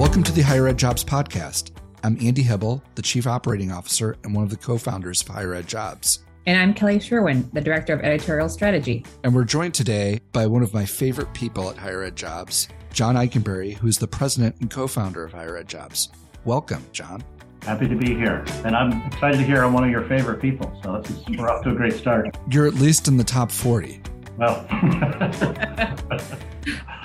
Welcome to the Higher Ed Jobs Podcast. I'm Andy Hibel, the Chief Operating Officer and one of the co founders of Higher Ed Jobs. And I'm Kelly Cherwin, the Director of Editorial Strategy. And we're joined today by one of my favorite people at Higher Ed Jobs, John Ikenberry, who's the President and co founder of Higher Ed Jobs. Welcome, John. Happy to be here. And I'm excited to hear I'm one of your favorite people. So this is, we're off to a great start. You're at least in the top 40. Well,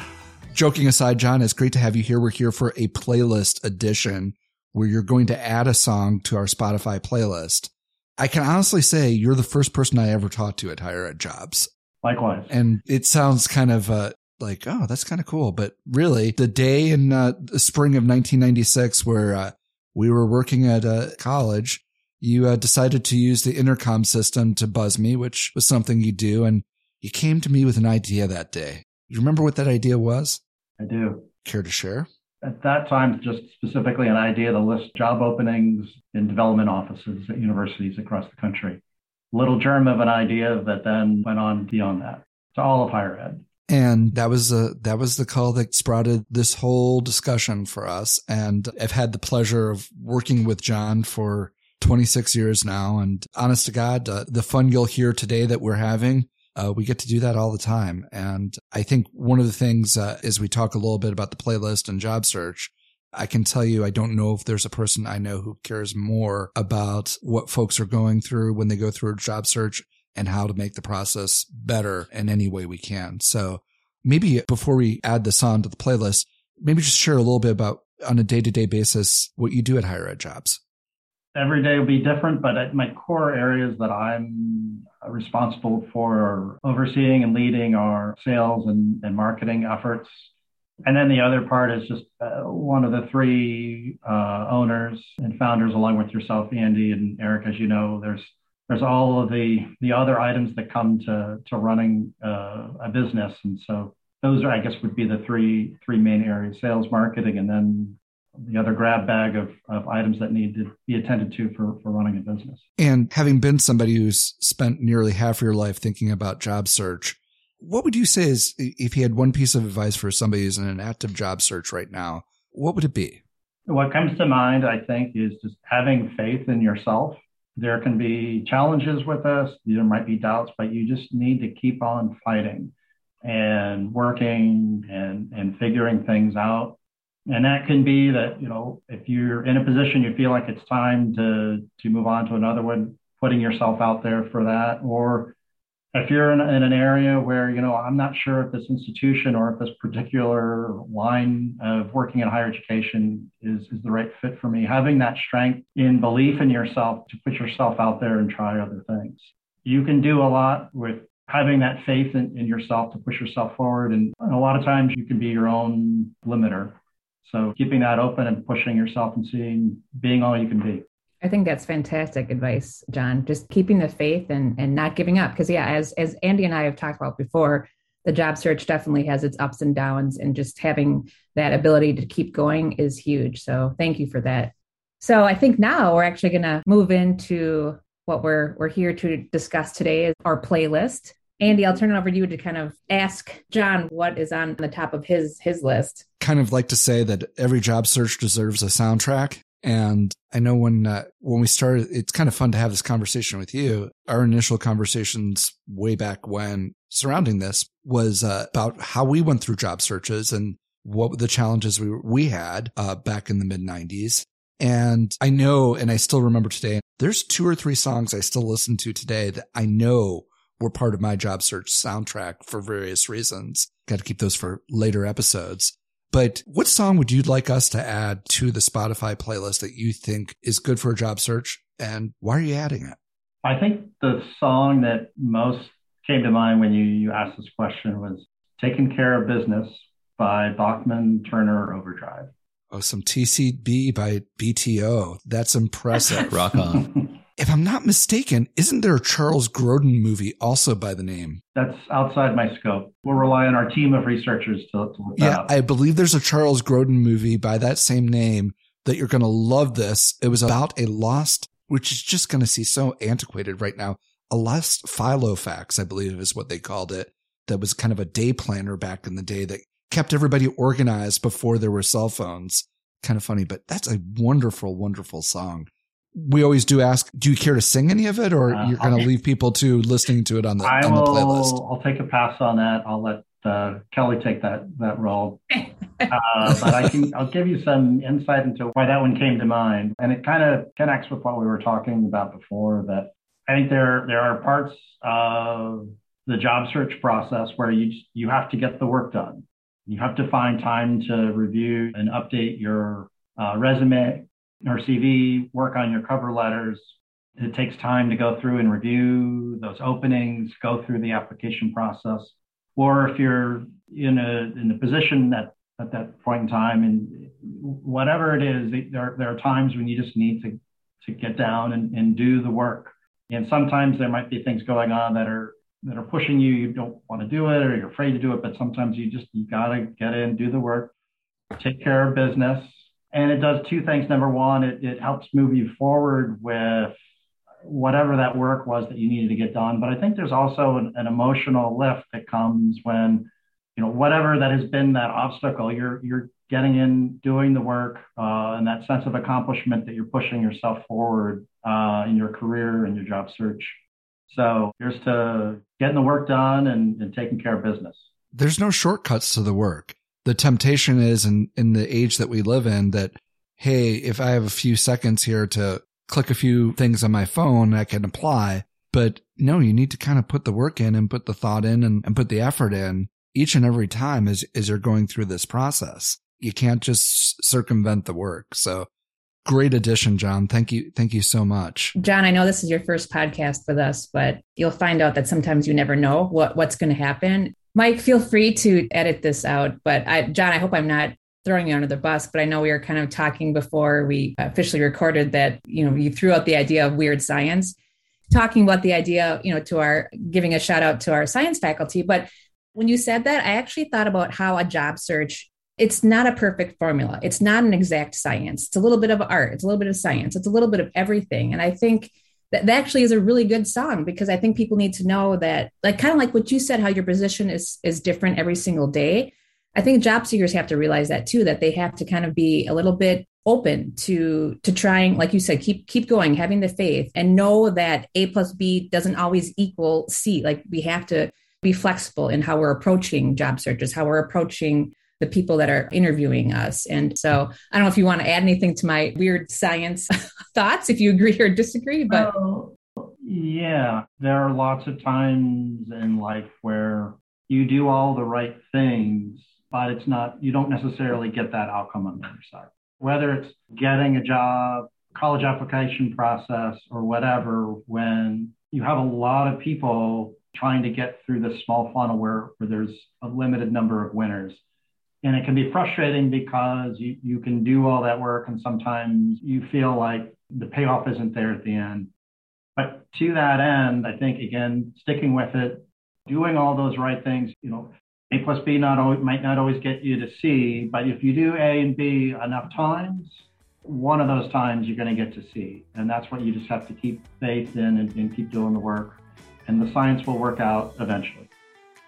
joking aside, John, it's great to have you here. We're here for a playlist edition where you're going to add a song to our Spotify playlist. I can honestly say you're the first person I ever talked to at Higher Ed Jobs. Likewise. And it sounds kind of uh, like, oh, that's kind of cool. But really, the day in uh, the spring of 1996 where uh, we were working at a college, you uh, decided to use the intercom system to buzz me, which was something you do. And you came to me with an idea that day. You remember what that idea was? I do. Care to share? At that time, just specifically an idea to list job openings in development offices at universities across the country. Little germ of an idea that then went on beyond that to all of higher ed. And that was a, that was the call that sprouted this whole discussion for us. And I've had the pleasure of working with John for 26 years now. And honest to God, uh, the fun you'll hear today that we're having uh, we get to do that all the time. And I think one of the things, uh, as we talk a little bit about the playlist and job search, I can tell you, I don't know if there's a person I know who cares more about what folks are going through when they go through a job search and how to make the process better in any way we can. So maybe before we add this on to the playlist, maybe just share a little bit about on a day to day basis what you do at higher ed jobs every day will be different, but at my core areas that I'm responsible for overseeing and leading are sales and, and marketing efforts. And then the other part is just uh, one of the three uh, owners and founders, along with yourself, Andy and Eric. As you know, there's there's all of the the other items that come to to running uh, a business, and so those are, I guess, would be the three three main areas: sales, marketing, and then the other grab bag of, of items that need to be attended to for, for running a business. And having been somebody who's spent nearly half your life thinking about job search, what would you say is if you had one piece of advice for somebody who's in an active job search right now, what would it be? What comes to mind, I think, is just having faith in yourself. There can be challenges with us, there might be doubts, but you just need to keep on fighting and working and, and figuring things out and that can be that you know if you're in a position you feel like it's time to to move on to another one putting yourself out there for that. Or if you're in, in an area where you know i'm not sure if this institution or if this particular line of working in higher education is, is the right fit for me having that strength in belief in yourself to put yourself out there and try other things. You can do a lot with having that faith in, in yourself to push yourself forward. And, and a lot of times you can be your own limiter so keeping that open and pushing yourself and seeing being all you can be. I think that's fantastic advice, John. Just keeping the faith and and not giving up. Because yeah, as as Andy and I have talked about before, the job search definitely has its ups and downs, and just having that ability to keep going is huge. So thank you for that. So I think now we're actually going to move into what we're we're here to discuss today is our playlist. Andy, I'll turn it over to you to kind of ask John what is on the top of his his list. Kind of like to say that every job search deserves a soundtrack. And I know when uh, when we started, it's kind of fun to have this conversation with you. Our initial conversations way back when surrounding this was uh, about how we went through job searches and what the challenges we we had uh, back in the mid '90s. And I know, and I still remember today. There's two or three songs I still listen to today that I know were part of my job search soundtrack for various reasons. Got to keep those for later episodes. But what song would you like us to add to the Spotify playlist that you think is good for a job search? And why are you adding it? I think the song that most came to mind when you, you asked this question was Taking Care of Business by Bachman Turner Overdrive. Oh, some TCB by BTO. That's impressive. Rock on. If I'm not mistaken, isn't there a Charles Grodin movie also by the name? That's outside my scope. We'll rely on our team of researchers to, to look yeah, I believe there's a Charles Grodin movie by that same name that you're going to love this. It was about a lost, which is just going to see so antiquated right now. A lost filofax, I believe is what they called it. That was kind of a day planner back in the day that kept everybody organized before there were cell phones. kind of funny, but that's a wonderful, wonderful song. We always do ask, do you care to sing any of it or uh, you're going to leave people to listening to it on the, I on will, the playlist? I'll take a pass on that. I'll let uh, Kelly take that, that role. Uh, but I can, I'll give you some insight into why that one came to mind. And it kind of connects with what we were talking about before that I think there, there are parts of the job search process where you, you have to get the work done. You have to find time to review and update your uh, resume or CV, work on your cover letters. It takes time to go through and review those openings, go through the application process. Or if you're in a in a position that at that point in time, and whatever it is, there, there are times when you just need to to get down and, and do the work. And sometimes there might be things going on that are that are pushing you. You don't want to do it or you're afraid to do it, but sometimes you just you gotta get in, do the work, take care of business. And it does two things. Number one, it, it helps move you forward with whatever that work was that you needed to get done. But I think there's also an, an emotional lift that comes when, you know, whatever that has been that obstacle, you're you're getting in, doing the work, uh, and that sense of accomplishment that you're pushing yourself forward uh, in your career and your job search. So here's to getting the work done and, and taking care of business. There's no shortcuts to the work. The temptation is in, in the age that we live in that, hey, if I have a few seconds here to click a few things on my phone, I can apply. But no, you need to kind of put the work in and put the thought in and, and put the effort in each and every time as, as you're going through this process. You can't just circumvent the work. So great addition, John. Thank you. Thank you so much. John, I know this is your first podcast with us, but you'll find out that sometimes you never know what, what's going to happen. Mike, feel free to edit this out. But I, John, I hope I'm not throwing you under the bus, but I know we were kind of talking before we officially recorded that, you know, you threw out the idea of weird science, talking about the idea, you know, to our giving a shout out to our science faculty. But when you said that, I actually thought about how a job search it's not a perfect formula. It's not an exact science. It's a little bit of art. It's a little bit of science. It's a little bit of everything. And I think that, that actually is a really good song because I think people need to know that, like, kind of like what you said, how your position is is different every single day. I think job seekers have to realize that too, that they have to kind of be a little bit open to to trying, like you said, keep keep going, having the faith, and know that A plus B doesn't always equal C. Like we have to be flexible in how we're approaching job searches, how we're approaching the people that are interviewing us. And so I don't know if you want to add anything to my weird science thoughts, if you agree or disagree, but. Oh, yeah, there are lots of times in life where you do all the right things, but it's not, you don't necessarily get that outcome on the other side. Whether it's getting a job, college application process, or whatever, when you have a lot of people trying to get through this small funnel where, where there's a limited number of winners and it can be frustrating because you, you can do all that work and sometimes you feel like the payoff isn't there at the end. But to that end, I think again, sticking with it, doing all those right things, you know, A plus B not always, might not always get you to C, but if you do A and B enough times, one of those times you're going to get to C. And that's what you just have to keep faith in and, and keep doing the work. And the science will work out eventually.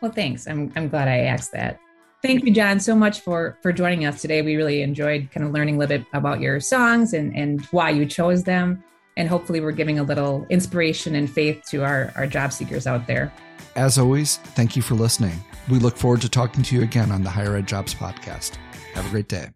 Well, thanks. I'm, I'm glad I asked that. Thank you, John, so much for for joining us today. We really enjoyed kind of learning a little bit about your songs and and why you chose them. And hopefully we're giving a little inspiration and faith to our, our job seekers out there. As always, thank you for listening. We look forward to talking to you again on the Higher Ed Jobs Podcast. Have a great day.